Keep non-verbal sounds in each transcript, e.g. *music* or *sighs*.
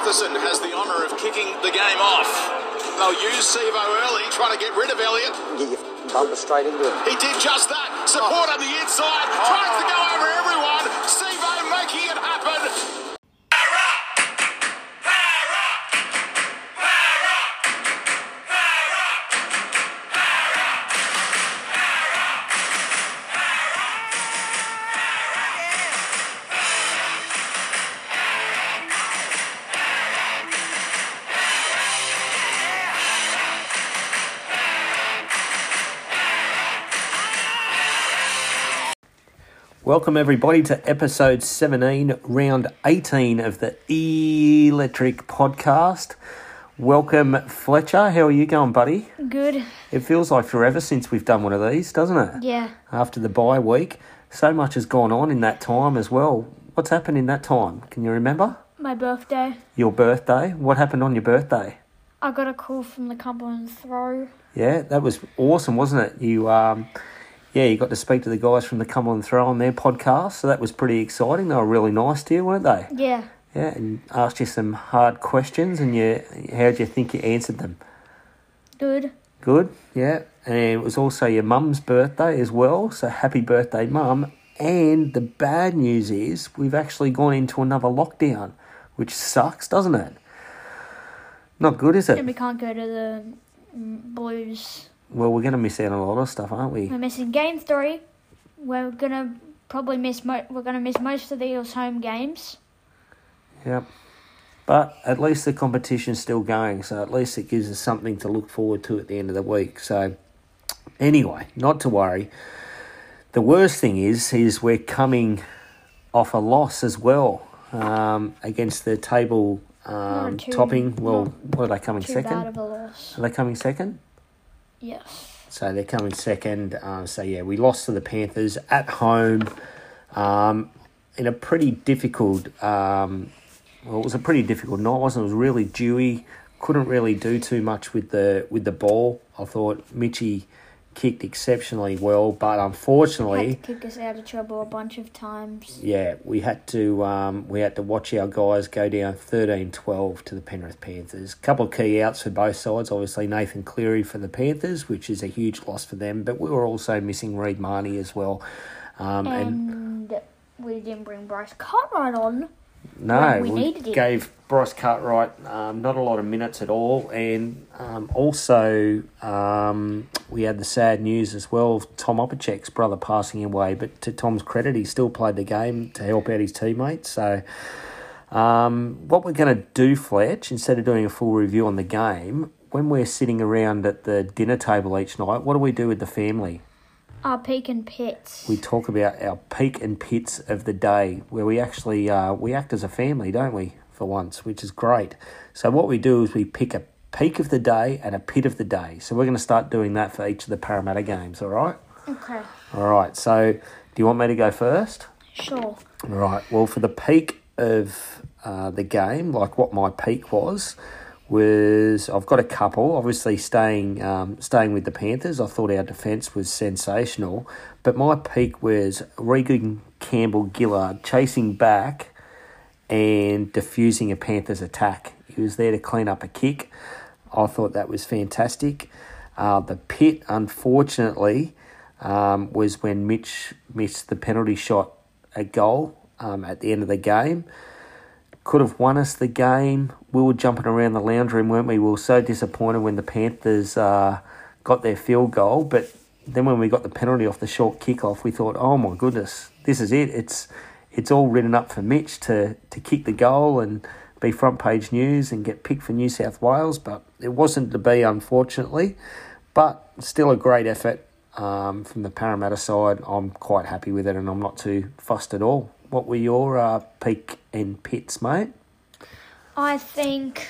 Matheson has the honour of kicking the game off. They'll use Sivo early, trying to get rid of Elliott. Get your bumper straight into it. He did just that. Support on the inside, tries to go over everyone. Sivo Welcome, everybody, to episode 17, round 18 of the Electric Podcast. Welcome, Fletcher. How are you going, buddy? Good. It feels like forever since we've done one of these, doesn't it? Yeah. After the bye week. So much has gone on in that time as well. What's happened in that time? Can you remember? My birthday. Your birthday? What happened on your birthday? I got a call from the Cumberland Throw. Yeah, that was awesome, wasn't it? You, um, yeah, you got to speak to the guys from the Cumberland Throw on their podcast, so that was pretty exciting. They were really nice to you, weren't they? Yeah. Yeah, and asked you some hard questions, and you, how do you think you answered them? Good. Good, yeah. And it was also your mum's birthday as well, so happy birthday, mum. And the bad news is we've actually gone into another lockdown, which sucks, doesn't it? Not good, is it? And we can't go to the mm, Blues. Well, we're going to miss out on a lot of stuff, aren't we? We're missing game three. We're gonna probably miss. Mo- we're gonna miss most of the Eagles' home games. Yep. But at least the competition's still going, so at least it gives us something to look forward to at the end of the week. So, anyway, not to worry. The worst thing is, is we're coming off a loss as well um, against the table um, too- topping. Well, what are they coming second? bad of a loss. Are they coming second? Yes. So they're coming second. Uh, so yeah, we lost to the Panthers at home um, in a pretty difficult. Um, well, it was a pretty difficult night, wasn't it? It was really dewy. Couldn't really do too much with the with the ball. I thought Mitchy kicked exceptionally well, but unfortunately, Had to kick us out of trouble a bunch of times. yeah, we had to um, we had to watch our guys go down 13-12 to the Penrith Panthers. couple of key outs for both sides. Obviously, Nathan Cleary for the Panthers, which is a huge loss for them. But we were also missing Reed Mahoney as well. Um, and And we didn't bring Bryce Cartwright on. No, we we, needed him. gave Bryce Cartwright um, not a lot of minutes at all, and um, also um, we had the sad news as well of Tom Opacic's brother passing away. But to Tom's credit, he still played the game to help out his teammates. So, um, what we're going to do, Fletch, instead of doing a full review on the game, when we're sitting around at the dinner table each night, what do we do with the family? Our peak and pits. we talk about our peak and pits of the day, where we actually uh, we act as a family, don't we? For once, which is great. So what we do is we pick a peak of the day and a pit of the day. So we're going to start doing that for each of the Parramatta games. All right. Okay. All right. So do you want me to go first? Sure. All right. Well, for the peak of uh, the game, like what my peak was, was I've got a couple. Obviously, staying um, staying with the Panthers, I thought our defence was sensational. But my peak was Reagan Campbell Gillard chasing back and defusing a Panthers attack. He was there to clean up a kick. I thought that was fantastic. Uh, the pit, unfortunately, um, was when Mitch missed the penalty shot at goal um, at the end of the game. Could have won us the game. We were jumping around the lounge room, weren't we? We were so disappointed when the Panthers uh, got their field goal, but then when we got the penalty off the short kickoff, we thought, "Oh my goodness, this is it! It's it's all written up for Mitch to to kick the goal and be front page news and get picked for New South Wales." But it wasn't to be, unfortunately. But still a great effort um, from the Parramatta side. I'm quite happy with it, and I'm not too fussed at all. What were your uh, peak and pits, mate? I think.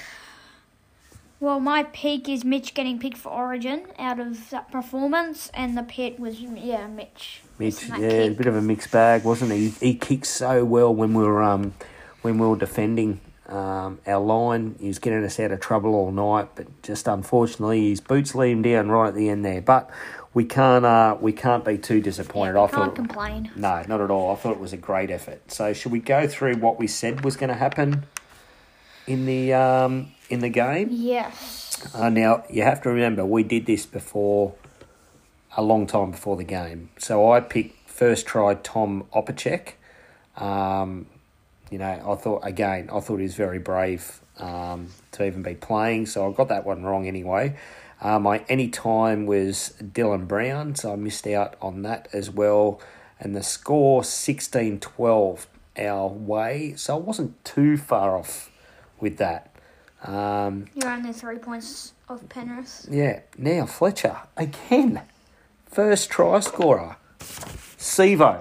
Well, my peak is Mitch getting picked for Origin out of that performance, and the pit was yeah Mitch. Mitch, yeah, a bit of a mixed bag, wasn't he? He kicked so well when we were um when we were defending um, our line. He was getting us out of trouble all night, but just unfortunately, his boots let him down right at the end there. But we can't uh, we can't be too disappointed. I Can't thought complain. no, not at all. I thought it was a great effort. So should we go through what we said was going to happen in the um, in the game. Yes. Uh, now you have to remember we did this before, a long time before the game. So I picked first try Tom Opacic. Um, you know, I thought again, I thought he was very brave um, to even be playing. So I got that one wrong anyway. Uh, my any time was Dylan Brown, so I missed out on that as well. And the score 16 12 our way, so I wasn't too far off with that. Um, You're only three points off Penrith. yeah, now Fletcher again. First try scorer. Sivo.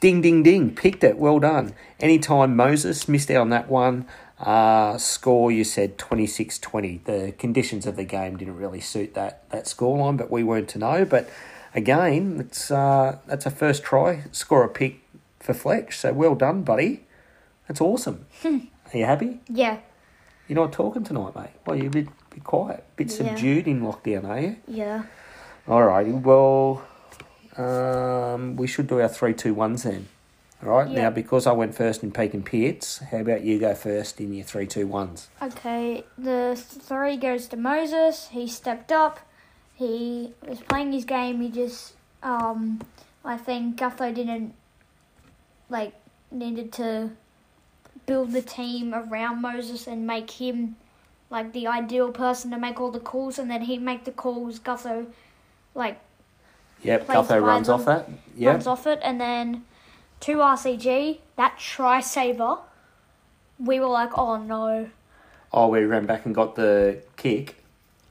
Ding, ding, ding. Picked it. Well done. Anytime Moses missed out on that one. Uh, score, you said 26 20. The conditions of the game didn't really suit that, that scoreline, but we weren't to know. But again, it's uh, that's a first try. Score a pick for Fletch. So well done, buddy. That's awesome. Are you happy? Yeah. You're not talking tonight, mate. Well, you're a bit, bit quiet, bit Yeah. subdued in lockdown, are you? Yeah. Alrighty, well, um, we should do our three, two, ones then. All right, Yeah. now because I went first in Peak and Pierce, how about you go first in your three, two, ones? Okay, the three goes to Moses. He stepped up. He was playing his game. He just, um, I think Gutho didn't, like, needed to build the team around Moses and make him, like, the ideal person to make all the calls, and then he'd make the calls. Gutho, like, Yep, Gutho runs them, off that. Yep, runs off it, and then two RCG, that try saver, we were like, oh no. oh, we ran back and got the kick.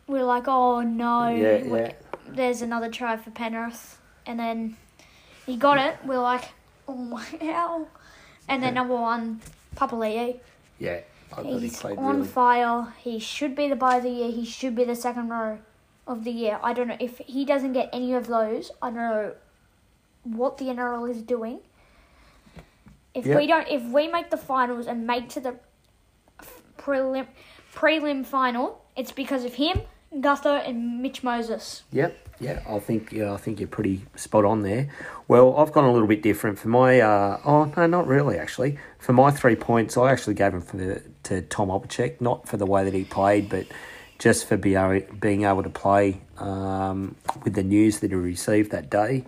We were like, oh no. yeah, yeah, There's another try for Penrith. And then he got it. We were like, oh *laughs* my hell. And then number one, Papali'i. yeah. Thought he He's on really. fire. He should be the buy of the year. He should be the second row of the year. I don't know. If he doesn't get any of those, I don't know what the NRL is doing. If Yep. we don't, if we make the finals and make to the prelim prelim final, it's because of him, Gutho, and Mitch Moses. Yep, yeah. I think yeah, I think you're pretty spot on there. Well, I've gone a little bit different for my. Uh, oh no, not really actually. For my three points, I actually gave them for the, to Tom Opacic, not for the way that he played, but just for be being able to play um, with the news that he received that day.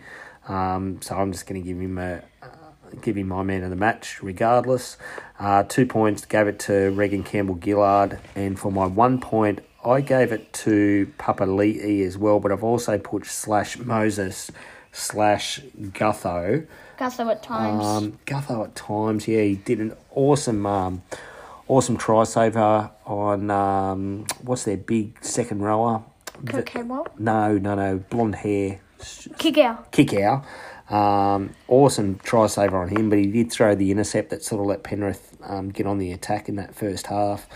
Um, so I'm just going to give him a. Give him my man of the match, regardless. Uh, two points, gave it to Reagan Campbell Gillard, and for my one point, I gave it to Papali'i as well, but I've also put slash Moses slash Gutho. Gutho at times. Um, Gutho at times, yeah, he did an awesome, um, awesome try saver on um, what's their big second rower? Cadwell. No, no, no, blonde hair, Kikau. kick out. Um, awesome try saver on him, but he did throw the intercept that sort of let Penrith um, get on the attack in that first half.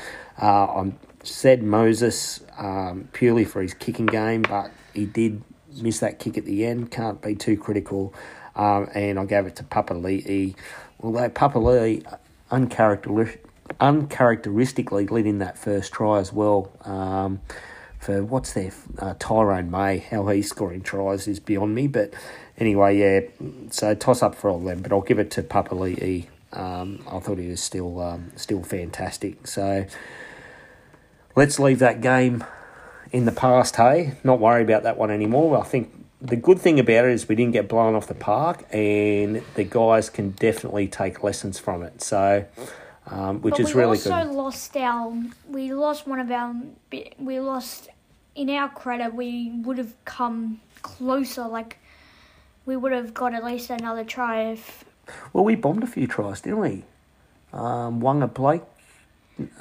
Uh, I said Moses um, purely for his kicking game, but he did miss that kick at the end. Can't be too critical. Um, and I gave it to Papali'i. Although Papali'i uncharacteristic, uncharacteristically led in that first try as well. Um, for what's their uh, Tyrone May, how he's scoring tries is beyond me. But anyway, yeah. So toss up for all them, but I'll give it to Papali'i. Um, I thought he was still um, still fantastic. So let's leave that game in the past. Hey, not worry about that one anymore. I think the good thing about it is we didn't get blown off the park, and the guys can definitely take lessons from it. So. Um, which but is really good. we also lost our. We lost one of our. We lost. In our credit, we would have come closer. Like, we would have got at least another try if. Well, we bombed a few tries, didn't we? Um, Waqa Blake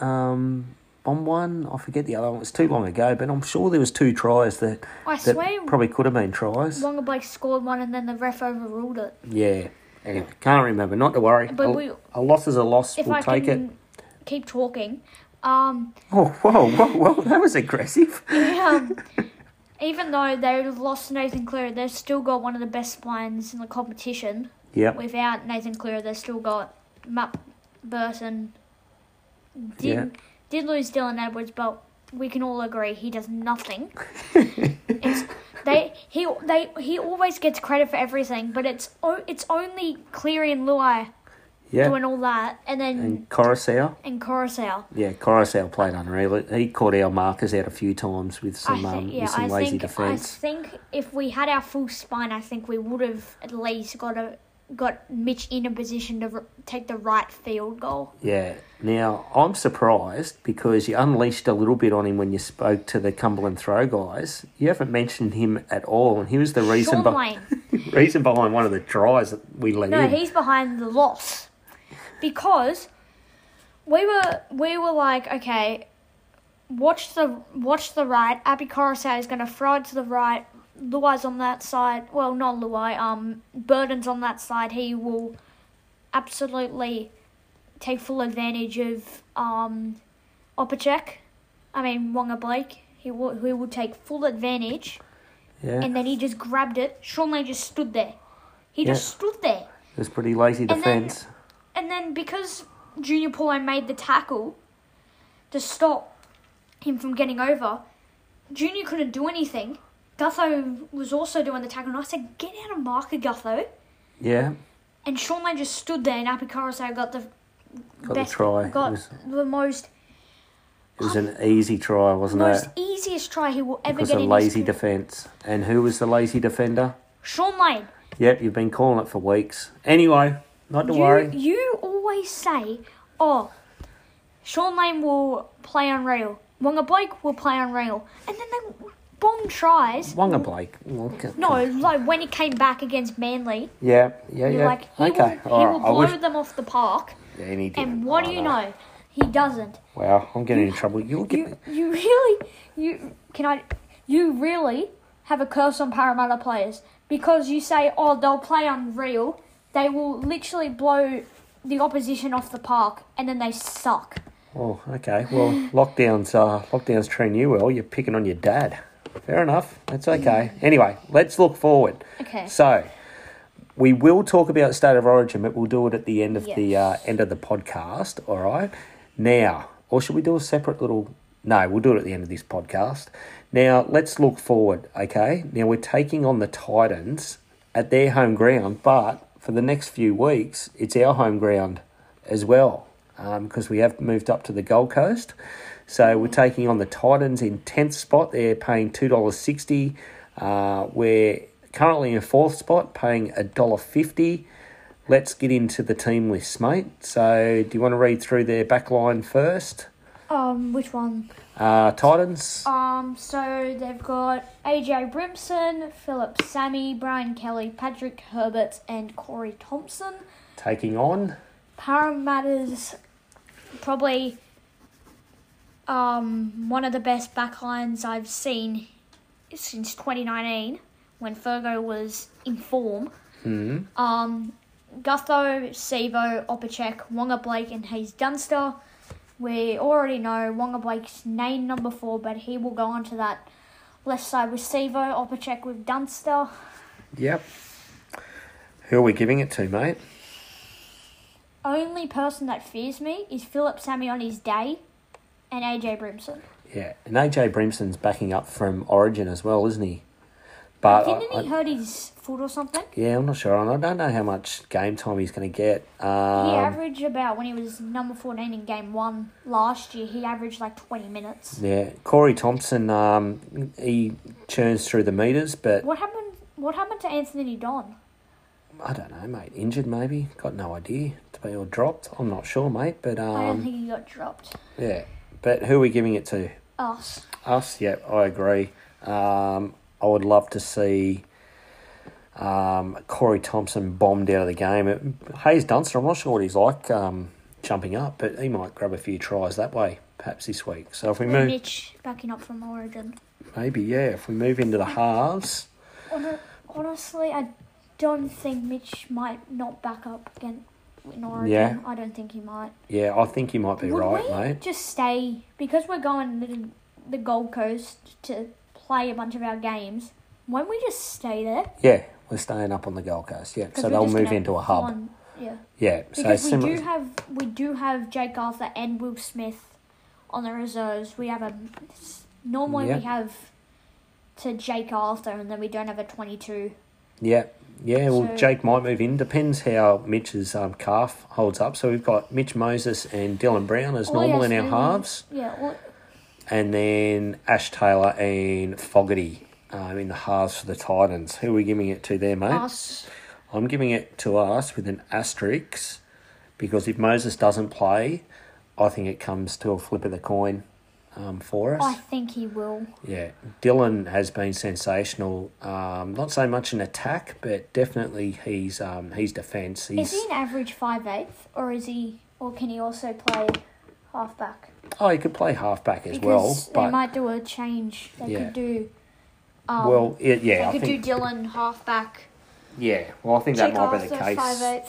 um, bombed one. I forget the other one. It was too long ago, but I'm sure there was two tries that, I that swear, probably could have been tries. Waqa Blake scored one and then the ref overruled it. Yeah. Anyway, can't remember. Not to worry. But a, we- a loss is a loss. If we'll I take can it. keep talking, um, Oh, whoa, whoa, whoa! That was aggressive. *laughs* um, *laughs* even though they lost Nathan Cleary, they've still got one of the best spines in the competition. Yep. Without Nathan Cleary, they've still got Matt Burton. Did Yeah. did lose Dylan Edwards, but we can all agree he does nothing. *laughs* it's they he they he always gets credit for everything, but it's o- it's only Cleary and Luai Yeah. doing all that, and then And Koroisau. and Koroisau. Yeah, Koroisau played unreal. He caught our markers out a few times with some um, yeah, with some I lazy think, defence. I think if we had our full spine, I think we would have at least got a got Mitch in a position to take the right field goal. Yeah. Now I'm surprised because you unleashed a little bit on him when you spoke to the Cumberland Throw guys. You haven't mentioned him at all, and he was the reason be- *laughs* reason behind one of the tries that we let No, in. he's behind the loss because we were we were like, okay, watch the watch the right. Api Koroisau is going to throw it to the right. Luai's on that side. Well, not Luai. Um, Burton's on that side. He will absolutely take full advantage of um, Opacic. I mean Waqa Blake. He will he will take full advantage, yeah, and then he just grabbed it. Sean Lane just stood there. He Yeah. just stood there. it was pretty lazy then- defence. And then because Junior Paulo made the tackle to stop him from getting over, Junior couldn't do anything. Gutho was also doing the tackle, and I said, "Get out of marker, Gutho." Yeah, And Sean Lane just stood there, and Api Koroisau got the got best, the try. got was, the most it was an easy try, wasn't most it? easiest try he will ever Because get of in lazy defence. And who was the lazy defender? Sean Lane. Yep, you've been calling it for weeks. Anyway, not to You, worry. you always say, "Oh, Sean Lane will play on unreal. Waqa Blake will play on unreal," and then they bomb tries. Waqa Blake. No, like when he came back against Manly, Yeah, yeah, you're yeah. like he okay, will, all he right. will blow wish. them off the park. Yeah, and he did. And what do you know? He doesn't. Wow, I'm getting in trouble. You'll get You you really you can I you really have a curse on Parramatta players because you say oh they'll play unreal. They will literally blow the opposition off the park and then they suck. Oh, okay. Well, *laughs* lockdowns. Uh, lockdowns train you well. You're picking on your dad. Fair enough. That's okay. Anyway, let's look forward. Okay. So, we will talk about state of origin, but we'll do it at the end of the uh, end of the podcast. All right. Now, or should we do a separate little? No, we'll do it at the end of this podcast. Now, let's look forward. Okay. Now we're taking on the Titans at their home ground, but for the next few weeks, it's our home ground as well because we have moved up to the Gold Coast. So we're taking on the Titans in tenth spot. They're paying two dollars sixty. Uh, we're currently in fourth spot, paying a dollar fifty. Let's get into the team lists, mate. So, do you want to read through their back line first? Um, which one? Uh, Titans. Um, so they've got AJ Brimson, Phillip Sami, Brian Kelly, Patrick Herbert, and Corey Thompson. taking on. Parramatta's probably um, one of the best backlines I've seen since 2019 when Fergo was in form. Hmm. Um, Gutho, Sivo, Opacic, Waqa Blake, and Haze Dunster. We already know Waqa Blake's name number four, but he will go onto that left side with Sivo, Opacic with Dunster. Yep. Who are we giving it to, mate? Only person that fears me is Phillip Sami on his day and AJ Brimson. Yeah, and AJ Brimson's backing up from Origin as well, isn't he? But Didn't I- he I- hurt his foot or something? yeah, I'm not sure. I don't know how much game time he's going to get. he Um, averaged about when he was number 14 in game one last year, he averaged like 20 minutes. yeah, Corey Thompson, um, he churns through the meters, but What happened? What happened to Anthony Don? I don't know, mate. Injured maybe? Got no idea. To be or dropped? I'm not sure, mate. But I don't um, think he got dropped. yeah. But who are we giving it to? Us. Us? Yeah, I agree. Um, I would love to see um, Corey Thompson bombed out of the game. It, Haze Dunster, I'm not sure what he's like um, jumping up, but he might grab a few tries that way, perhaps this week. So if we move, Mitch backing up from Origin. maybe yeah, if we move into the halves, Honestly, I don't think Mitch might not back up again in Origin. Yeah. I don't think he might. yeah, I think he might be Would right, we mate. just stay because we're going to the, the Gold Coast to play a bunch of our games? Won't we just stay there? Yeah, we're staying up on the Gold Coast. Yeah, so they'll move into a hub. on- yeah, Yeah, so because we similar. do have we do have Jake Arthur and Will Smith on the reserves. We have a normally we have to Jake Arthur, and then we don't have a twenty-two. Yeah, Yeah, well, So- Jake might move in. Depends how Mitch's um, calf holds up. So we've got Mitch Moses and Dylan Brown as All normal in our halves, Yeah, and then Ash Taylor and Fogarty um, in the halves for the Titans. Who are we giving it to there, mate? us. I'm giving it to us with an asterisk because if Moses doesn't play, I think it comes to a flip of the coin um, for us. I think he will. Yeah, Dylan has been sensational. Um, not so much in attack, but definitely he's um, he's defence. He's Is he an average five eighth, or is he, or can he also play halfback? oh, he could play halfback as Because well, they but might do a change. They Yeah. could do. Um, well, it, they yeah, I could think do Dylan halfback. yeah. Well, I think that might be the case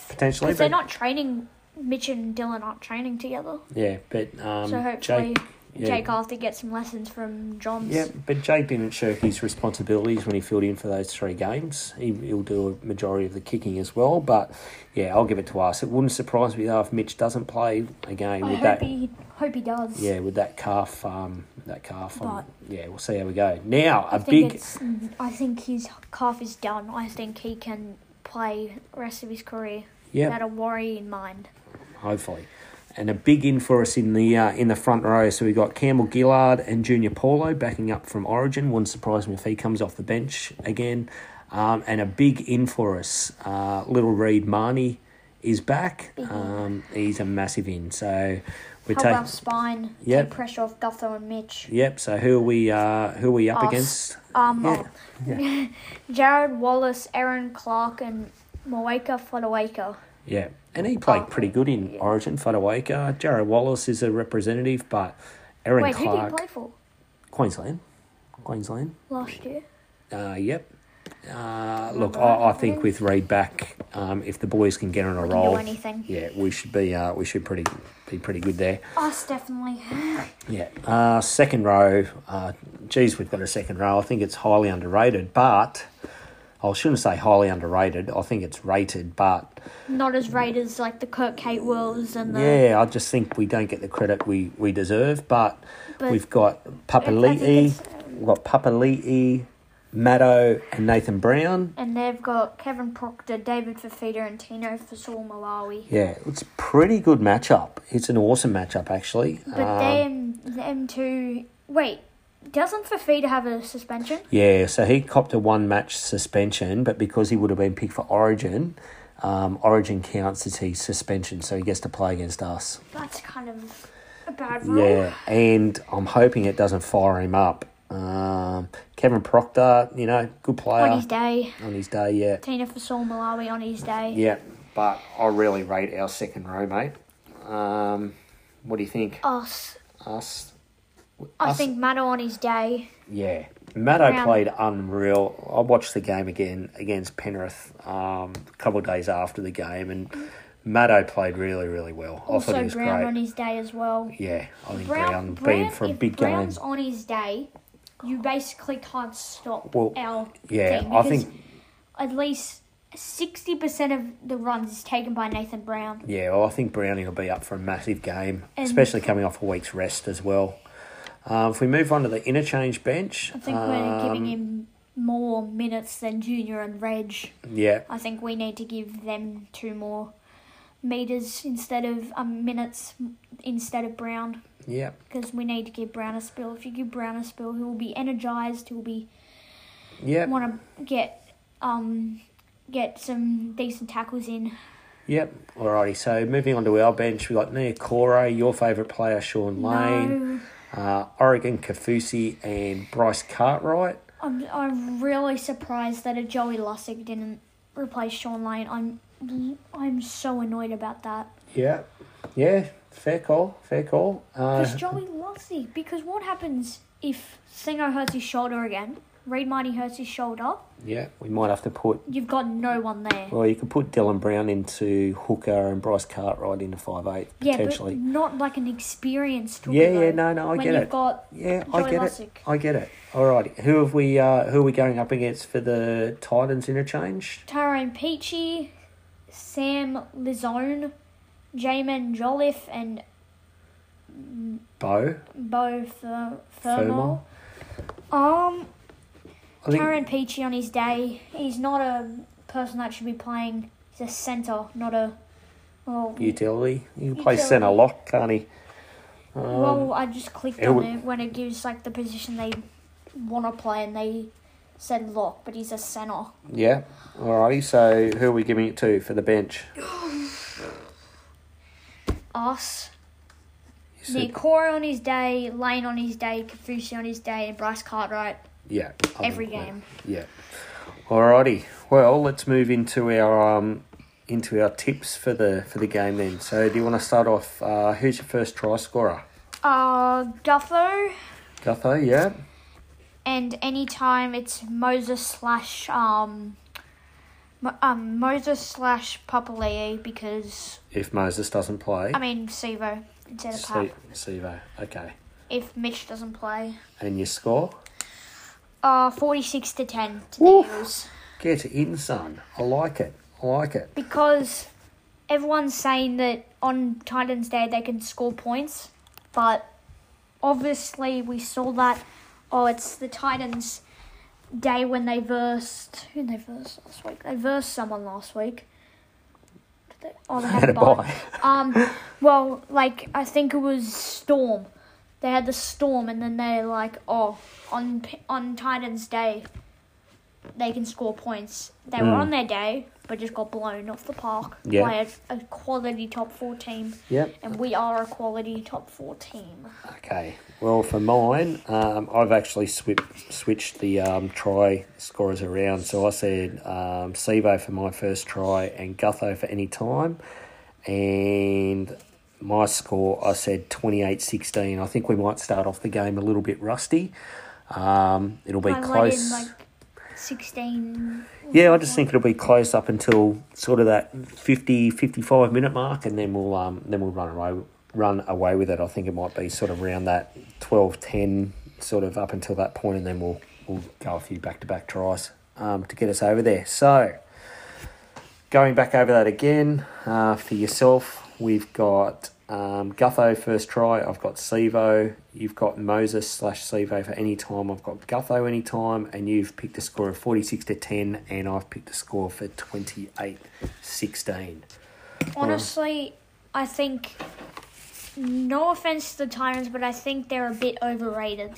potentially, Because they're not training. Mitch and Dylan aren't training together, yeah, but um, so hopefully Jake, yeah, Jake Arthur get some lessons from Johns. Yeah, but Jake didn't shirk his responsibilities when he filled in for those three games. He, he'll do a majority of the kicking as well. But yeah, I'll give it to us. It wouldn't surprise me though if Mitch doesn't play again I with that. he hope he does. Yeah, with that calf, um, that calf. um, But- yeah, we'll see how we go. Now I a big. I think his calf is done. I think he can play the rest of his career Yeah, without a worry in mind. hopefully. And a big in for us in the uh, in the front row. So we've got Campbell Gillard and Junior Paulo backing up from Origin. Wouldn't surprise me if he comes off the bench again. Um, and a big in for us. Uh, Little Reed Mahoney is back. Um, he's a massive in. So we're taking. spine. Yep. Take pressure off Gutho and Mitch. Yep. So who are we? Uh, who are we up Us. against? Um, Yeah. *laughs* Jarrod Wallace, Erin Clark, and Moeaki Fotuaika. Yeah, and he played pretty good in Origin. Fotuaika. Jarrod Wallace is a representative, but Erin Wait, who did he Clark, play for Queensland, Queensland. last year? Uh, yep. Uh, look, I, I think with Reed back, um, if the boys can get on a We roll, anything. yeah, we should be uh, we should pretty be pretty good there. Us definitely. *sighs* Yeah. Uh, second row, uh, geez, we've got a second row. I think it's highly underrated, but I shouldn't say highly underrated. I think it's rated, but Not as rated as like the Kirk Kate Wills and the. yeah, I just think we don't get the credit we, we deserve. But, But we've got I think Papali'i, we've got Papali'i, Maddo, and Nathan Brown. And they've got Kevin Proctor, David Fifita, and Tino Fa'asuamaleaui. Yeah, it's a pretty good matchup. It's an awesome matchup, actually. But Um, them, them two. Wait, doesn't Fifita have a suspension? Yeah, so he copped a one match suspension, but because he would have been picked for Origin, um, Origin counts as his suspension, so he gets to play against us. That's kind of a bad rule. Yeah, and I'm hoping it doesn't fire him up. Um, Kevin Proctor, you know, good player On his day. on his day, yeah. Tina Fa'asuamaleaui on his day. Yeah, but I really rate our second row, mate. Um, what do you think? Us. Us? I Us- think Maddo on his day. Yeah. Maddo Round- played unreal. I watched the game again against Penrith um, a couple of days after the game, and Maddo played really, really well. I Also he was Brown great. on his day as well. yeah, I think Brown, Brown, Brown being for a big game. Brown's on his day, you basically can't stop Well, our Yeah, team I think. at least sixty percent of the runs is taken by Nathan Brown. Yeah, well, I think Browning will be up for a massive game, And- especially coming off a week's rest as well. Um, if we move on to the interchange bench, I think we're giving um, him more minutes than Junior and Reg. Yeah, I think we need to give them two more meters instead of um, minutes instead of Brown yeah, because we need to give Brown a spill. If you give Brown a spill, he will be energized. He will be yeah, want to get um get some decent tackles in. yep. Alrighty, so moving on to our bench, we've got Niukore, your favourite player, Sean Lane, No, uh, Oregon Kaufusi, and Bryce Cartwright. I'm I'm really surprised that a Joey Lussick didn't replace Sean Lane. I'm I'm so annoyed about that. Yeah, yeah, fair call, fair call. Uh, Because Joey Lussick. Because what happens if Singo hurts his shoulder again? Reed Mahoney hurts his shoulder. yeah, we might have to put. You've got no one there. Well, you could put Dylan Brown into hooker and Bryce Cartwright into five eight Yeah, but not like an experienced. hooker, Yeah, yeah, no, no, I get it. when get you've it. got Yeah, I get Lussick. it. I get it. Alrighty, who have we? Uh, who are we going up against for the Titans interchange? Tyrone Peachey, Sam Lisone, Jaimin Jolliffe, and Beau. Beau. Fermor. Um, I think. Tyrone Peachey on his day, he's not a person that should be playing is a centre, not a. Well, Utility. You can play centre lock, can't he? Um, well, I just clicked on would- it when it gives like the position they want to play, and they said lock, but he's a centre. yeah. Alrighty. So who are we giving it to for the bench? *sighs* Us. Niukore on his day, Lane on his day, Kaufusi on his day, and Bryce Cartwright Yeah. Every game. Yeah. Alrighty. Well, let's move into our um into our tips for the for the game then. So, do you want to start off? Uh, who's your first try scorer? Uh, Gutho, Gutho. Yeah. and anytime it's Moses slash um, Mo- um Moses slash Papali'i because If Moses doesn't play, I mean Sivo instead of Pap. Sivo. Okay. If Mitch doesn't play, And your score? Uh, forty six to ten to Woo. the Eagles Get in, son. I like it. I like it. because everyone's saying that on Titans Day they can score points, but obviously we saw that. Oh, it's the Titans day when they versed who they versed last week. They versed someone last week. They- Oh, they had, Had a a bye. bye. Um, well, like I think it was Storm. They had the Storm, and then they're like, oh, on on Titans Day, they can score points. They were Mm. on their day, but just got blown off the park Yeah. by a, a quality top four team, Yep. and we are a quality top four team. Okay. Well, for mine, um, I've actually swip, switched the um, try scorers around. So I said um, Sivo for my first try and Gutho for any time. And my score, I said 28 16. I think we might start off the game a little bit rusty. Um, it'll be I close. like sixteen. Yeah, I just think it'll be close up until sort of that 50, 55 minute mark, and then we'll um then we'll run away run away with it. I think it might be sort of around that 12, 10, sort of up until that point, and then we'll we'll go a few back to back tries um, to get us over there. So going back over that again uh, for yourself, we've got um, Gutho first try. I've got Sivo. You've got Moses slash Sivo for any time. I've got Gutho any time, and you've picked a score of forty six to ten, and I've picked a score for 28-16. Honestly, I think. No offense to the Titans, but I think they're a bit overrated.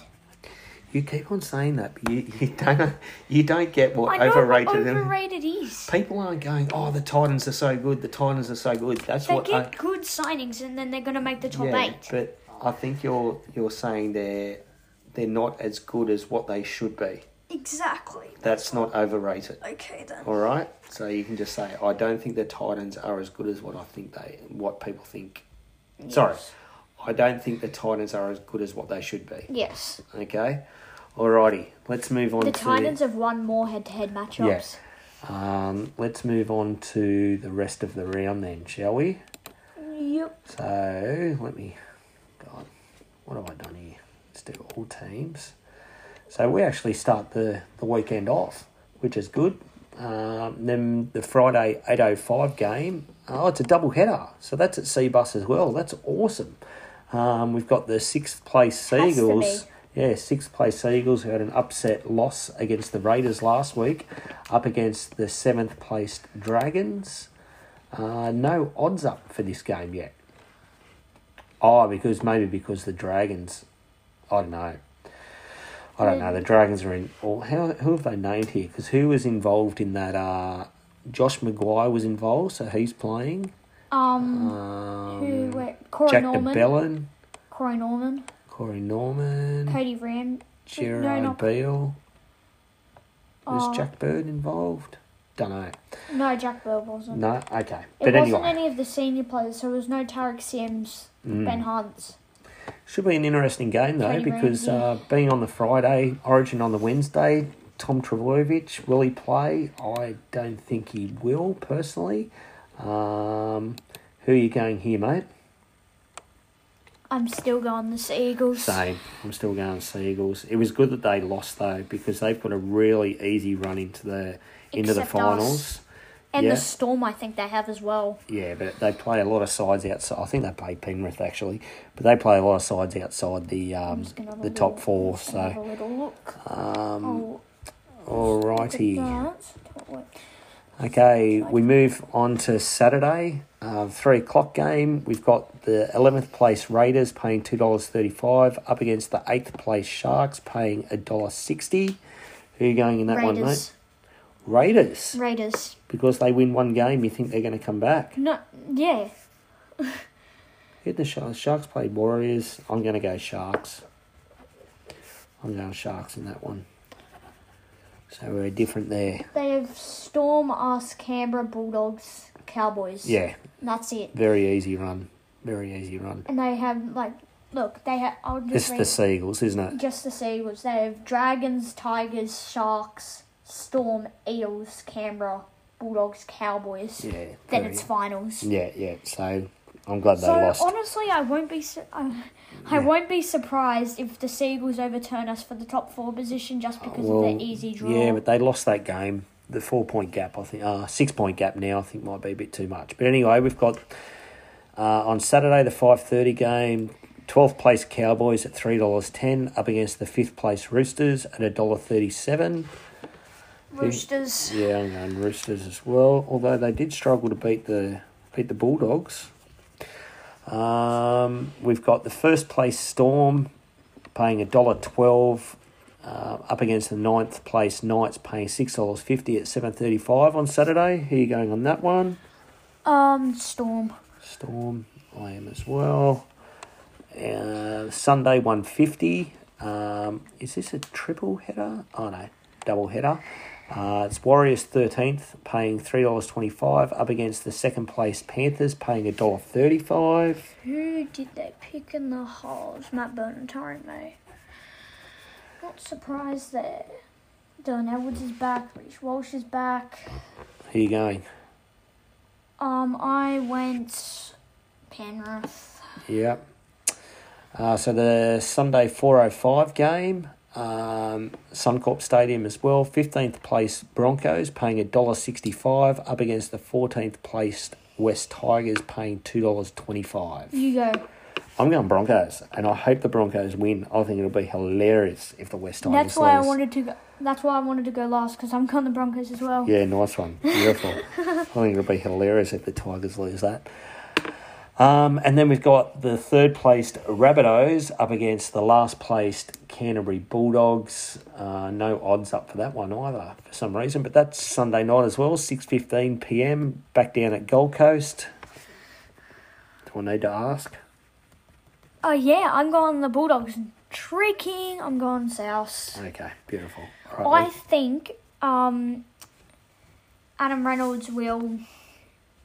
You keep on saying that, but you, you don't you don't get what I know overrated what overrated is. People aren't going. Oh, the Titans are so good. The Titans are so good. That's They what. get I, good signings and then they're going to make the top yeah, eight. but I think you're you're saying they're they're not as good as what they should be. Exactly. That's not overrated. Okay then. All right. So you can just say, I don't think the Titans are as good as what I think they, what people think. Sorry, I don't think the Titans are as good as what they should be. Yes. Okay. Alrighty. Let's move on The to. Titans have won more head-to-head matchups. Um, let's move on to the rest of the round then, shall we? Yep. So let me. God, what have I done here? Let's do all teams. So we actually start the, the weekend off, which is good. Um, then the Friday eight oh five game. Oh, it's a double header, so that's at Cbus as well. That's awesome. Um, we've got the sixth place Seagulls. Yeah, sixth place Eagles who had an upset loss against the Raiders last week, up against the seventh placed Dragons. Uh, no odds up for this game yet. Oh, because maybe because the Dragons, I don't know. I don't know. The Dragons are in. Or how who have they named here? Because who was involved in that? Uh, Josh McGuire was involved, so he's playing. Um, Um, who? Wait, Corey Jack Norman. De Belin, Corey Norman. Corey Norman, Cody Ram. Gerard no, not- Beale. Was Oh. Jack Bird involved? Don't know. No, Jack Bird wasn't. No, okay. It But wasn't anyway, any of the senior players, so it was no Tariq Sims, Mm. Ben Hunts. Should be an interesting game though, Cody because Ramsey. uh, being on the Friday, Origin on the Wednesday, Tom Trbojevic, will he play? I don't think he will personally. Um, who are you going here, mate? I'm still going the Seagulls. Same. I'm still going the Seagulls. It was good that they lost though, because they've got a really easy run into the into the Except us. finals. And yeah. the Storm, I think they have as well. Yeah, but they play a lot of sides outside. I think they play Penrith actually, but they play a lot of sides outside the um, Just gonna have a the top four. gonna have a So, little look. um, Oh, alrighty. look at that. Wait. Okay, we move on to Saturday, uh, three o'clock game. We've got the eleventh place Raiders paying two dollars thirty-five up against the eighth place Sharks paying a dollar sixty. Who are you going in that one, mate? Raiders. Raiders, Raiders. because they win one game, you think they're going to come back? No, yeah. *laughs* Hit the Sharks. Sharks play Warriors. I'm going to go Sharks. I'm going Sharks in that one. So we're different there. They have Storm, us, Canberra, Bulldogs, Cowboys. Yeah, That's it. very easy run. Very easy run. And they have, like, look, they have, I'll just It's the Seagulls, isn't it? just the Seagulls. They have Dragons, Tigers, Sharks, Storm, Eels, Canberra, Bulldogs, Cowboys. Yeah. Then very- it's finals. Yeah, yeah. So I'm glad they So lost. honestly, I won't be. Su- I, I won't be surprised if the Seagulls overturn us for the top four position just because of their easy draw. Yeah, but they lost that game. The four point gap, I think, uh, six point gap now, I think might be a bit too much. But anyway, we've got uh, on Saturday the five thirty game. 12th place Cowboys at $3.10 up against the 5th place Roosters at $1.37. Roosters. Yeah, I'm going Roosters as well. Although they did struggle to beat the beat the Bulldogs. Um, we've got the first place Storm paying a dollar twelve uh, up against the ninth place Knights paying six dollars fifty at seven thirty five on Saturday. Who are you going on that one? Um, Storm. Storm, I am as well. Uh, Sunday one fifty. Um, is this a triple header? Oh no, double header. Uh, it's Warriors thirteenth, paying three dollars twenty five, up against the second place Panthers, paying a dollar thirty five. Who did they pick in the holes? Matt Burton, Tyrone May. Not surprised there. Dylan Edwards is back. Rich Walsh is back. Who you going? Um, I went Penrith. Yep. Uh, so the Sunday four oh five game, um, Suncorp Stadium as well. Fifteenth place Broncos paying a dollar sixty five, up against the fourteenth placed West Tigers paying two dollars twenty five. You go. I'm going Broncos, and I hope the Broncos win. I think it'll be hilarious if the West Tigers That's why I wanted to. Go, that's why I wanted to go last because I'm going the Broncos as well. Yeah, nice one. Beautiful. *laughs* I think it'll be hilarious if the Tigers lose that. Um, and then we've got the third placed Rabbitohs up against the last placed Canterbury Bulldogs. Uh, no odds up for that one either for some reason, but that's Sunday night as well, six fifteen PM, back down at Gold Coast. Do I need to ask? Oh yeah, I'm going the Bulldogs. Tricking. I'm going South. Okay, beautiful. Right, I think um, Adam Reynolds will,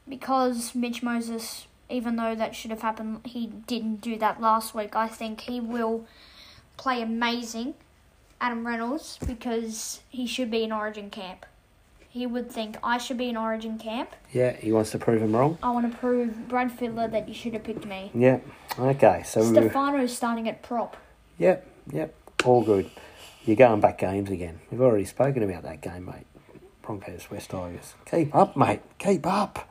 because Mitch Moses, even though that should have happened, he didn't do that last week. I think he will play amazing, Adam Reynolds, because he should be in Origin camp. He would think I should be in Origin camp. yeah, he wants to prove him wrong. I want to prove Brad Fittler that you should have picked me. Yeah, okay. So we Stefano's starting at prop. Yep, yep, all good. You're going back games again. We've already spoken about that game, mate. Broncos, West Tigers. Keep up, mate. Keep up.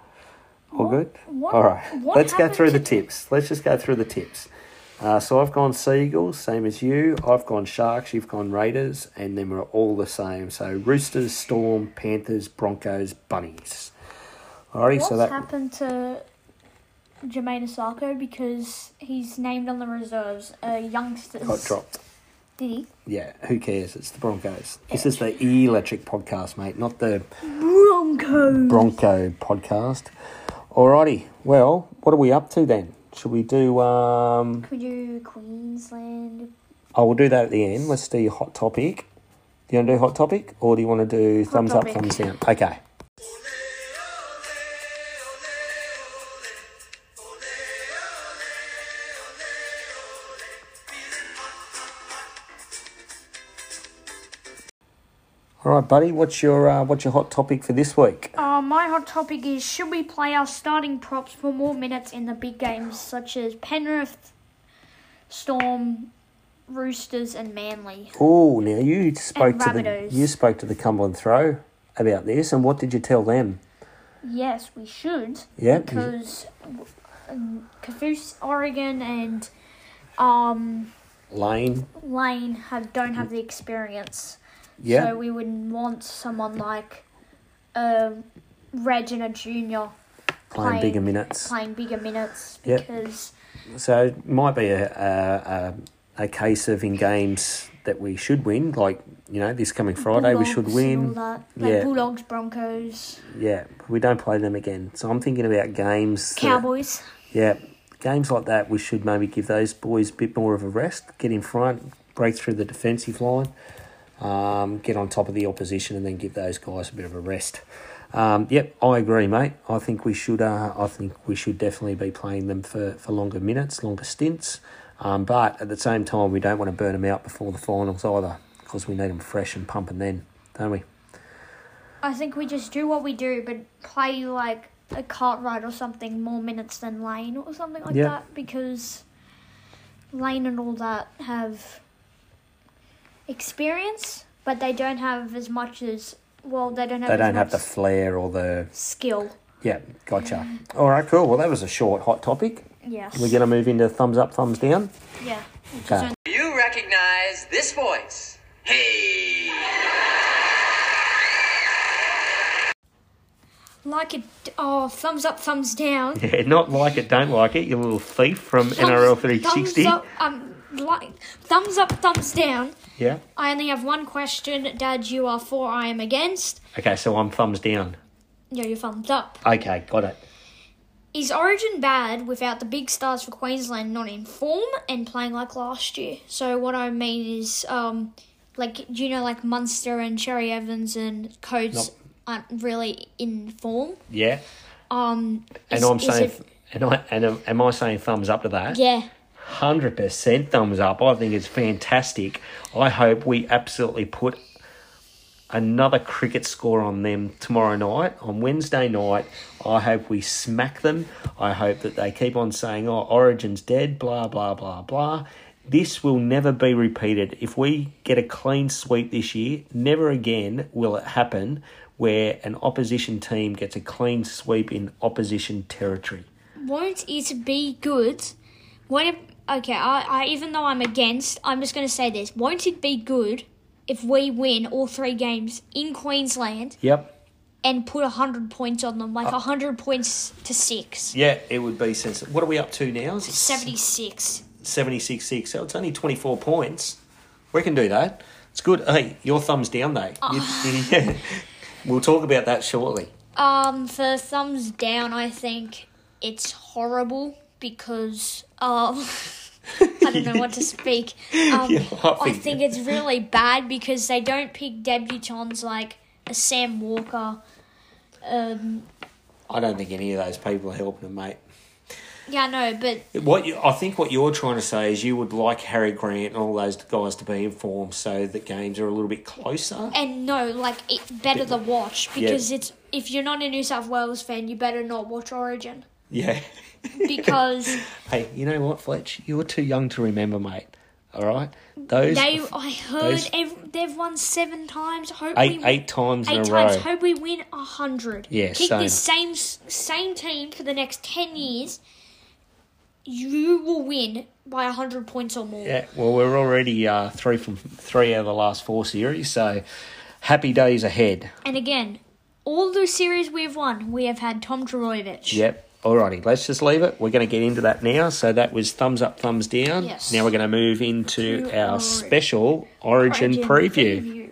All What- good? what- all right. Let's go through the tips. Let's just go through the tips. Uh, so I've gone Seagulls, same as you. I've gone Sharks, you've gone Raiders, and then we're all the same. So Roosters, Storm, Panthers, Broncos, Bunnies. Alrighty, What's so that happened to Jamayne Isaako because he's named on the reserves, uh, youngsters. got dropped. Did he? Yeah, who cares? It's the Broncos. This is the electric podcast, mate, not the Broncos. Bronco podcast. Alrighty, well, what are we up to then? Should we do? Um, Could we do Queensland? oh, we'll do that at the end. Let's do hot topic. Do you want to do hot topic, or do you want to do thumbs topic. up, thumbs down? Okay. All right, buddy. What's your uh, what's your hot topic for this week? Uh, my hot topic is should we play our starting props for more minutes in the big games such as Penrith, Storm, Roosters, and Manly? Oh, now you spoke to the you spoke to the Cumberland Throw about this, and what did you tell them? Yes, we should. Yeah, Because um, Caboose, Oregon, and um, Lane. Lane have don't have the experience. Yeah, So we would want someone like uh, Reg and a junior playing, bigger minutes. playing bigger minutes Yep. So it might be a, a, a, a case of in games that we should win, like, you know, this coming Friday we should win. that. Like Yeah. Bulldogs, Broncos, Yeah, we don't play them again. So I'm thinking about games. that- Cowboys. yeah, games like that, we should maybe give those boys a bit more of a rest, get in front, break through the defensive line, um, get on top of the opposition, and then give those guys a bit of a rest. Um, yep, I agree, mate. I think we should. Uh, I think we should definitely be playing them for, for longer minutes, longer stints. Um, but at the same time, we don't want to burn them out before the finals either, because we need them fresh and pumping then, don't we? I think we just do what we do, but play like a Cartwright or something more minutes than Lane or something like Yeah. that because Lane and all that have experience, but they don't have as much as well. They don't have. They as don't have the flair or the skill. Yeah, gotcha. All right, cool. Well, that was a short, hot topic. Yes. We're going to move into thumbs up, thumbs down. Yeah. Okay. Do you recognize this voice? Hey! Like it. Oh, thumbs up, thumbs down. *laughs* Yeah, not like it, don't like it, you little thief from NRL 360. Thumbs up, um, like, thumbs up, thumbs down. Yeah. I only have one question. Dad, you are for, I am against. Okay, so I'm thumbs down. Yeah, you're thumbs up. Okay, got it. Is Origin bad without the big stars for Queensland not in form and playing like last year? So what I mean is, um, like do you know like Munster and Cherry Evans and Coates Nope. aren't really in form. Yeah. Um, And is- I'm is saying, it- and I and am, am I saying thumbs up to that? yeah, Hundred percent thumbs up. I think it's fantastic. I hope we absolutely put another cricket score on them tomorrow night on Wednesday night. I hope we smack them. I hope that they keep on saying, "Oh, Origin's dead." Blah blah blah blah. This will never be repeated. If we get a clean sweep this year, never again will it happen where an opposition team gets a clean sweep in opposition territory. won't it be good? Won't it, okay, I, I even though I'm against, I'm just going to say this: won't it be good if we win all three games in Queensland Yep. and put hundred points on them, like Uh, hundred points to six? Yeah, it would be sensible. What are we up to now? 76. 76 6. So it's only 24 points. We can do that. It's good. Hey, your thumbs down, though. You- *laughs* yeah. We'll talk about that shortly. Um, for thumbs down, I think it's horrible because um, *laughs* I don't know what to *laughs* speak. Um, I think it's really bad because they don't pick debutants like a Sam Walker. Um, I don't think any of those people are helping them, mate. yeah, no, but What you, I think what you're trying to say is you would like Harry Grant and all those guys to be informed so that games are a little bit closer. and no, like it's better to watch because it's if you're not a New South Wales fan, you better not watch Origin Yeah. because *laughs* hey, you know what, Fletch? You're too young to remember, mate. All right? Those they. I heard those- ev- they've won seven times. Hope eight, we eight times in eight a times. row. Hope we win a hundred. Yeah, Keep same. this same same team for the next ten years. You will win by a hundred points or more. Yeah, well, we're already uh, three from three out of the last four series, so happy days ahead. And again, all the series we've won, we have had Tom Trbojevic. Yep. Alrighty, let's just leave it. We're going to get into that now. So that was thumbs up, thumbs down. Yes. Now we're going to move into To our our special Origin, Origin preview. New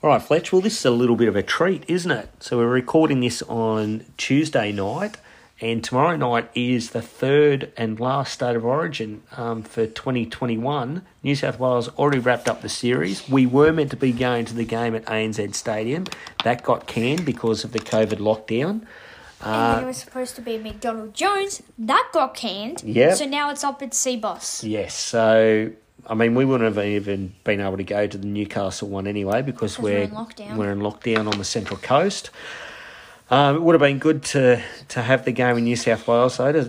All right, Fletch. Well, this is a little bit of a treat, isn't it? So we're recording this on Tuesday night, and tomorrow night is the third and last state of origin um, for 2021. New South Wales already wrapped up the series. We were meant to be going to the game at ANZ Stadium. That got canned because of the COVID lockdown. And then it was supposed to be McDonald Jones. That got canned. Yep. So now it's up at Cbus. Yes, so I mean, we wouldn't have even been able to go to the Newcastle one anyway because we're we're in lockdown. we're in lockdown on the Central Coast. Um, it would have been good to to have the game in New South Wales though to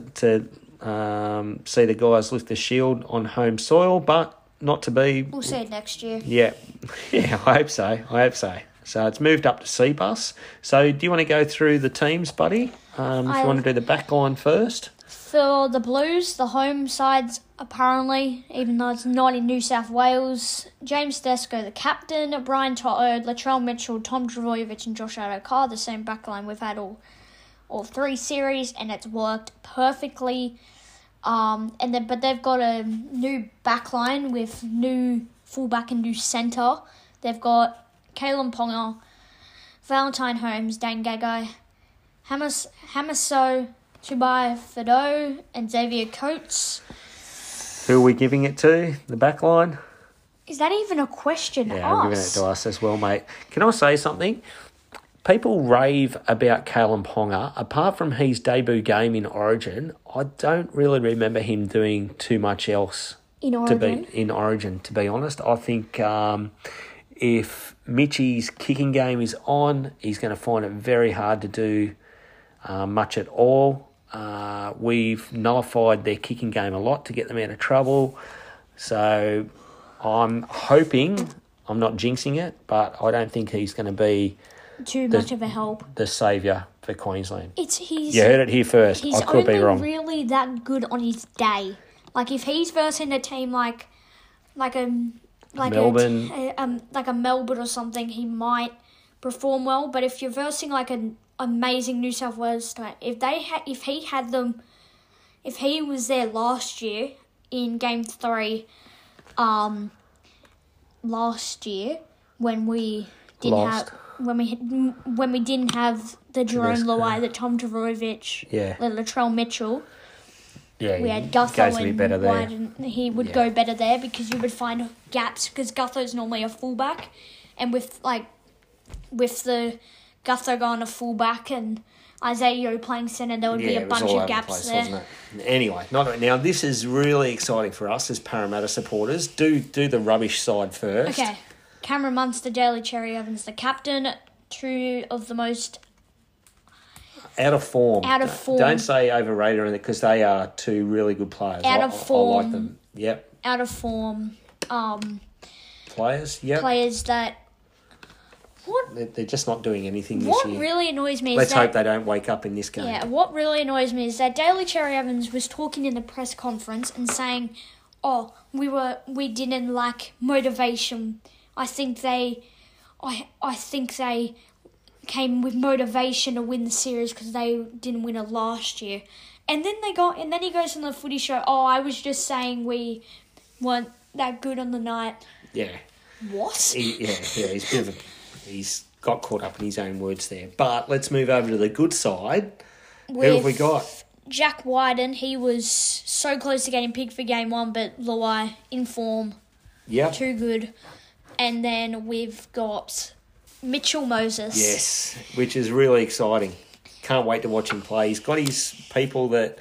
to um, see the guys lift the shield on home soil, but not to be. We'll see it next year. Yeah, *laughs* yeah, I hope so. I hope so. So it's moved up to Cbus. So do you want to go through the teams, buddy? Um, if I- you want to do the back line first. For the Blues, the home sides apparently, even though it's not in New South Wales, James Tedesco, the captain, Brian To'o, Latrell Mitchell, Tom Trbojevic, and Josh Addo-Carr, the same backline we've had all all three series, and it's worked perfectly. Um, and then, but they've got a new backline with new fullback and new centre. They've got Kalyn Ponga, Valentine Holmes, Dan Gagai, Hamas, Hamiso, Tabuai-Fidow, and Xavier Coates. Who are we giving it to? The back line? Is that even a question Yeah, I'm giving it to us as well, mate. Can I say something? People rave about Kalyn Ponga. Apart from his debut game in Origin, I don't really remember him doing too much else In Origin? to be in Origin. To be honest, I think um, if Mitchy's kicking game is on, he's going to find it very hard to do uh, much at all. Uh, we've nullified their kicking game a lot to get them out of trouble. So I'm hoping, I'm not jinxing it, but I don't think he's going to be Too much of a help. the saviour for Queensland. It's he's You heard it here first. I could be wrong. really that good on his day. Like if he's versing a team like like a like Melbourne. a, um like a Melbourne or something, he might perform well. But if you're versing like an amazing New South Wales team, if they had if he had them, if he was there last year in Game Three, um, last year when we didn't Lost. have when we when we didn't have the Jerome. Luai, the Tom Trbojevic, Yeah. the Latrell Mitchell. yeah, We had Gutho and better there. Wighton. He would Yeah. go better there because you would find gaps because Gutho's normally a fullback, and with like with the Gutho going to fullback and Isaiah playing centre, there would be a bunch of over the gaps place, there. Anyway, not now. This is really exciting for us as Parramatta supporters. Do do the rubbish side first. Okay, Cameron Munster, Daly Cherry Evans, the captain, two of the most Out of form. Out of Don't- form. Don't say overrated or anything because they are two really good players. Out I, of I- I form. like them. Yep. out of form um, Players. Yep. players that. What They're, they're just not doing anything this what year. really annoys me is Let's that hope they don't wake up in this game. Yeah, what really annoys me is that Daly Cherry Evans was talking in the press conference and saying, "Oh, we were we didn't lack motivation. I think they, I I think they came with motivation to win the series because they didn't win it last year." And then they got and then he goes on the footy show. Oh, I was just saying we weren't that good on the night. Yeah. What? He, yeah, yeah, he's a bit of a, he's got caught up in his own words there. But let's move over to the good side. Who have we got? Jack Wighton, he was so close to getting picked for game one, but Luai in form, Yep. too good. And then we've got Mitchell Moses. Yes, which is really exciting. Can't wait to watch him play. He's got his people that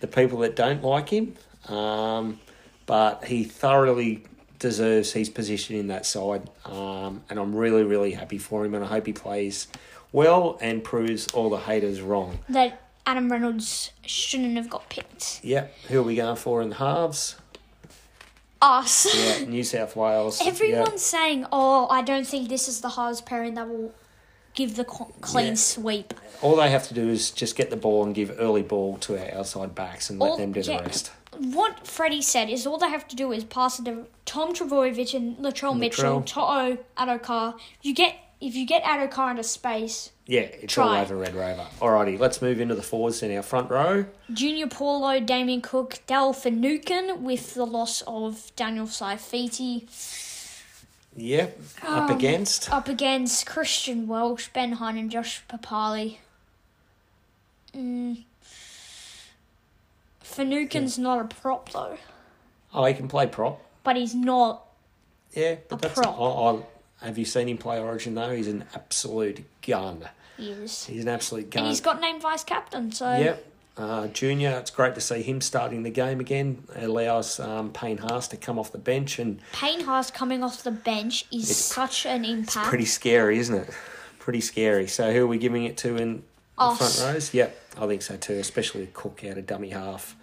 the people that don't like him, um, but he thoroughly deserves his position in that side. Um, and I'm really, really happy for him, and I hope he plays well and proves all the haters wrong. That Adam Reynolds shouldn't have got picked. Yep. Who are we going for in the halves? Us. Yeah, New South Wales. *laughs* Everyone's Yep. saying, "Oh, I don't think this is the hardest pairing that will give the clean Yeah. sweep." All they have to do is just get the ball and give early ball to our outside backs and let All- them do the yeah. rest. What Freddie said is all they have to do is pass it to Tom Trbojevic and Latrell Mitchell. To'o, Addo-Carr. You get if you get Addo-Carr into space, Yeah, it's all over Red Rover. Alrighty, let's move into the forwards in our front row. Junior Paulo, Damien Cook, Dale Finucane with the loss of Daniel Saifiti. Yep, up Um, against. Up against Christian Welch, Ben Hunt, and Josh Papali'i. Mm. Finucane's not a prop though, Oh, he can play prop. but he's not. Yeah, but A that's. prop. I, I, have you seen him play Origin though? He's an absolute gun. He is. He's an absolute gun. And he's got named vice captain, so Yep. Uh, junior, it's great to see him starting the game again. It allows um, Payne Haas to come off the bench, and Payne Haas coming off the bench is such an impact. pretty scary, isn't it? Pretty scary. So, who are we giving it to in the Us. front rows? Yep, I think so too, especially Cook out of dummy half.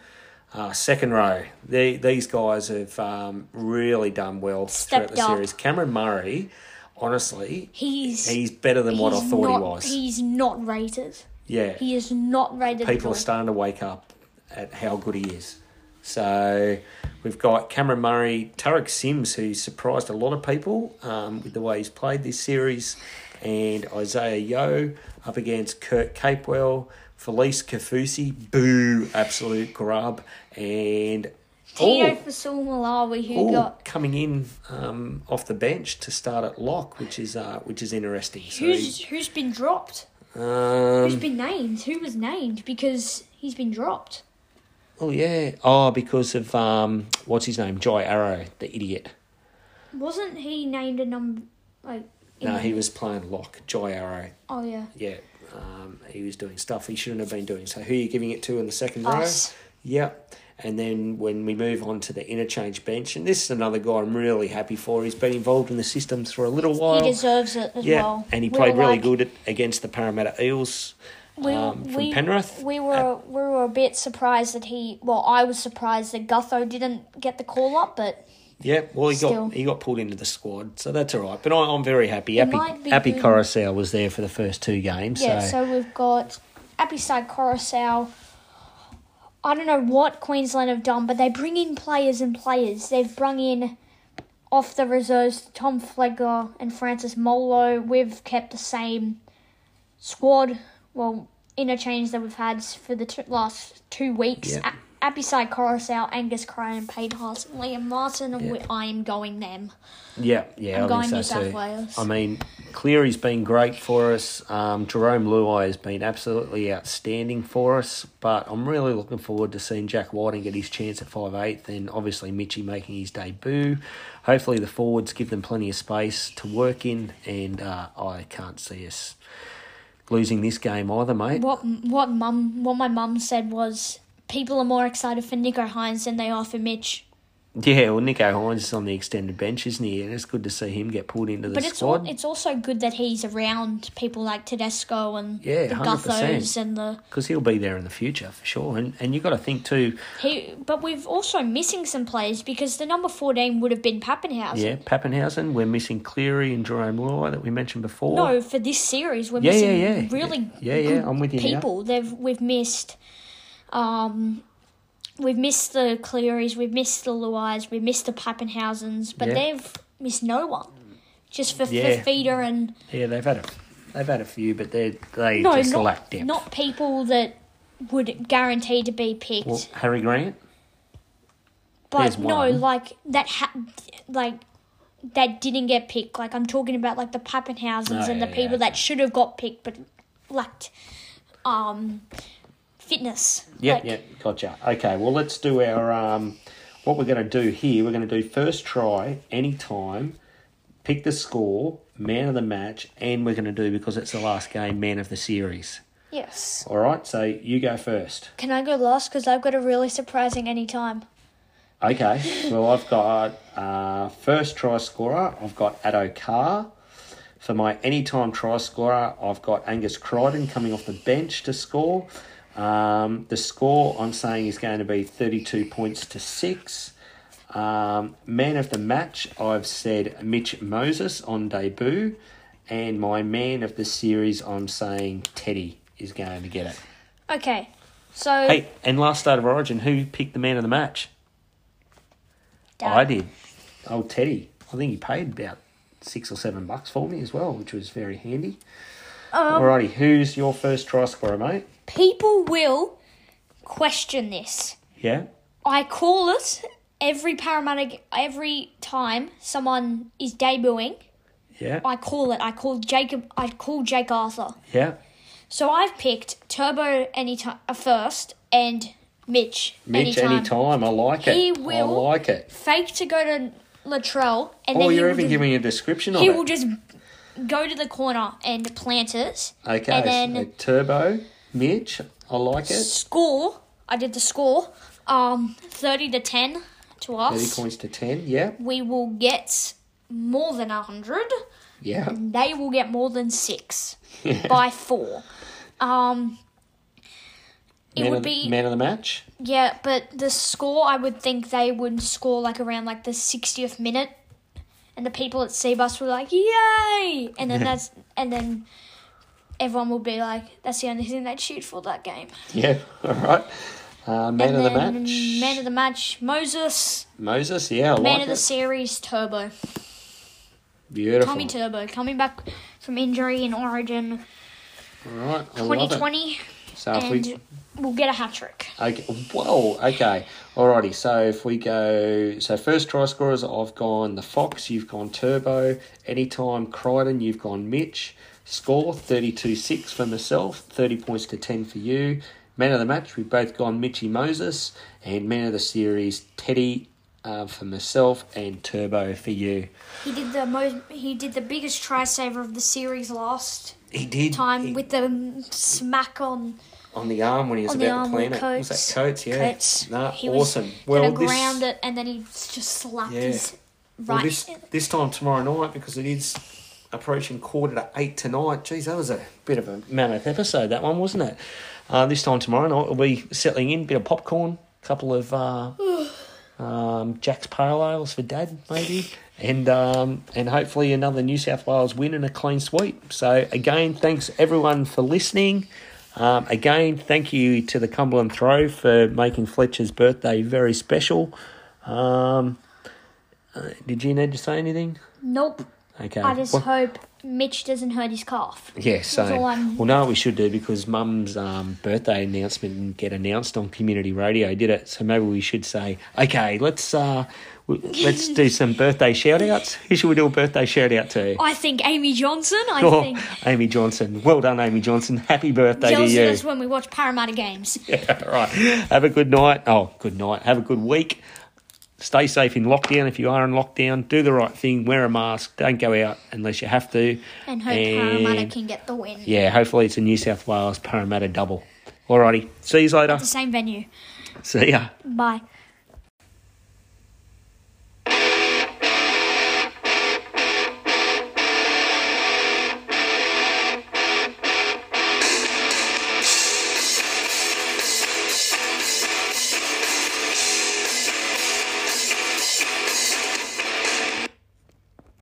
Uh, second row, the, these guys have um, really done well Stepped throughout the up. series. Cameron Murray, honestly, He's he's better than what I he's thought not, he was. He's not rated. yeah, He is not rated. at people all. are starting to wake up at how good he is. So we've got Cameron Murray, Tariq Sims, who surprised a lot of people um, with the way he's played this series, and Isaah Yeo up against Kurt Capewell, Felise Kaufusi, boo, absolute grub, and Tino oh, Fa'asuamaleaui, who oh, got coming in um, off the bench to start at lock, which is uh, which is interesting. So, who's who's been dropped? Who's been named? Who was named? Because he's been dropped. oh yeah, oh because of um, what's his name, Jai Arrow, the idiot. Wasn't he named a number like? No, he was playing lock, Jai Arrow. Oh yeah. Yeah, um, he was doing stuff he shouldn't have been doing. So who are you giving it to in the second row? Us. Yep. And then when we move on to the interchange bench, and this is another guy I'm really happy for. He's been involved in the systems for a little while. He deserves it as yeah, well. and he We played really like- good at, against the Parramatta Eels We, um, from we, Penrith. We were we were a bit surprised that he. Well, I was surprised that Gutho didn't get the call up, but Yeah, well, he Still. got he got pulled into the squad, so that's all right. But I, I'm very happy. It Happy might be Happy good. Koroisau was there for the first two games. yeah. so, So we've got Apisai Koroisau. I don't know what Queensland have done, but they bring in players and players. They've brung in off the reserves Tom Flegler and Francis Molo. We've kept the same squad. Well, interchange that we've had for the t- last two weeks. Yeah. A- Apisai Koroisau, Angus Crichton, Payne Haas, and Liam Martin, and Yeah. I am going them. Yeah, yeah, I'm I going think New South. Wales. I mean, Cleary's been great for us. Um, Jerome Luai has been absolutely outstanding for us. But I'm really looking forward to seeing Jack Wighton get his chance at five eighth, and obviously Mitchy making his debut. Hopefully the forwards give them plenty of space to work in, and uh, I can't see us losing this game either, mate. What what mum what my mum said was people are more excited for Nicho Hynes than they are for Mitch. Yeah, well, Nicho Hynes is on the extended bench, isn't he? And it's good to see him get pulled into the But it's al- squad. it's also good that he's around people like Tedesco and Yeah, the 100%. Guthos and the because he'll be there in the future for sure. And and you got to think too. he. But we've also missing some players because the number fourteen would have been Papenhuyzen. Yeah, Papenhuyzen. We're missing Cleary and Jerome Luai that we mentioned before. No, for this series we're Yeah, missing yeah, yeah. really Yeah, yeah, good I'm with you now. people. They've we've missed um we've missed the Clearys, we've missed the Luais, we've missed the Papenhuyzens, but Yeah. they've missed no one. Just for, Yeah. for feeder and Yeah, they've had a they've had a few, but they they no, just not, lack depth. not people that would guarantee to be picked. well, Harry Grant. but no, like that ha- like that didn't get picked. Like I'm talking about like the Papenhuyzens Oh, and the people yeah, that should have got picked but lacked um fitness. Yeah, Like, yeah, gotcha. Okay, well let's do our um what we're going to do here. We're going to do first try anytime, pick the score, man of the match, and we're going to do because it's the last game, man of the series. Yes. All right, so you go first. Can I go last? Because I've got a really surprising anytime. Okay, well, I've got uh, first try scorer, I've got Addo Carr. For my anytime try scorer, I've got Angus Crichton coming off the bench to score. Um, the score I'm saying is going to be 32 points to 6. Um, man of the match, I've said Mitch Moses on debut. And my man of the series, I'm saying Teddy is going to get it. Okay. So Hey, and last start of Origin, who picked the man of the match? Dad. I did. Oh, Teddy. I think he paid about six or seven bucks for me as well, which was very handy. Um, Alrighty, who's your first try scorer, mate? People will question this. Yeah? I call it every paramedic every time someone is debuting. Yeah? I call it. I call Jacob. I call Jake Arthur. Yeah? So I've picked Turbo anytime uh, first and Mitch, Mitch, anytime. anytime. I like it. He will- I like it. Fake to go to Latrell, and Oh, then he you're even just, giving a description of he will just go to the corner and plant it, okay, and then so Turbo, Mitch, I like it. score. I did the score. Um, thirty to ten to us. 30 us. points to 10. Yeah? We will get more than hundred. Yeah. They will get more than six *laughs* by four. Um, it man would of, be Man of the match? yeah, but the score I would think they would score like around like the sixtieth minute, and the people at Cbus were like, "Yay!" And then *laughs* that's and then everyone will be like, "That's the only thing they'd shoot for that game." Yeah, *laughs* all right. Uh, man and of the match. man of the match, Moses. Moses, yeah, I Man like of the series, Turbo. Beautiful. Tommy Turbo coming back from injury in Origin All right, I love it. 2020, So if we and we'll get a hat trick. Okay. Whoa. Okay. Alrighty. So if we go, so first try scorers, I've gone the Fox. You've gone Turbo. Anytime Crichton, you've gone Mitch. Score thirty-two six for myself. Thirty points to ten for you. Man of the match, we've both gone Mitchy Moses, and man of the series Teddy uh, for myself, and Turbo for you. He did the most. He did the biggest try saver of the series last He did time he- with the smack on on the arm when he was about to plant it. Was that Coates? Yeah. Coates. Nah, he was awesome. Well, gonna this, ground it, and then he just slapped Yeah. his Well, this this time tomorrow night because it is approaching quarter to eight tonight. Geez, that was a bit of a mammoth episode. That one wasn't it? Uh, this time tomorrow night we'll be settling in. Bit of popcorn, couple of uh, *sighs* um, Jack's Pale Ales for Dad, maybe, and um, and hopefully another New South Wales win and a clean sweep. So again, thanks everyone for listening. Um, again, thank you to the Cumberland Throw for making Fletcher's birthday very special. Um, uh, did you need to say anything? nope. Okay. I just Well- hope Mitch doesn't hurt his calf. Yeah, so well, no, we should do because Mum's um, birthday announcement didn't get announced on community radio, did it? So maybe we should say, okay, let's uh, w- let's do *laughs* some birthday shout outs. Who should we do a birthday shout out to? I think Amy Johnson. I Oh, think Amy Johnson. Well done, Amy Johnson. Happy birthday yells to you. us when we watch Parramatta games. *laughs* Yeah, right. Have a good night. Oh, good night. Have a good week. Stay safe in lockdown. If you are in lockdown, do the right thing. Wear a mask. Don't go out unless you have to. And hope And- Parramatta can get the win. Yeah, hopefully it's a New South Wales Parramatta double. Alrighty. See you later. The same venue. See ya. Bye.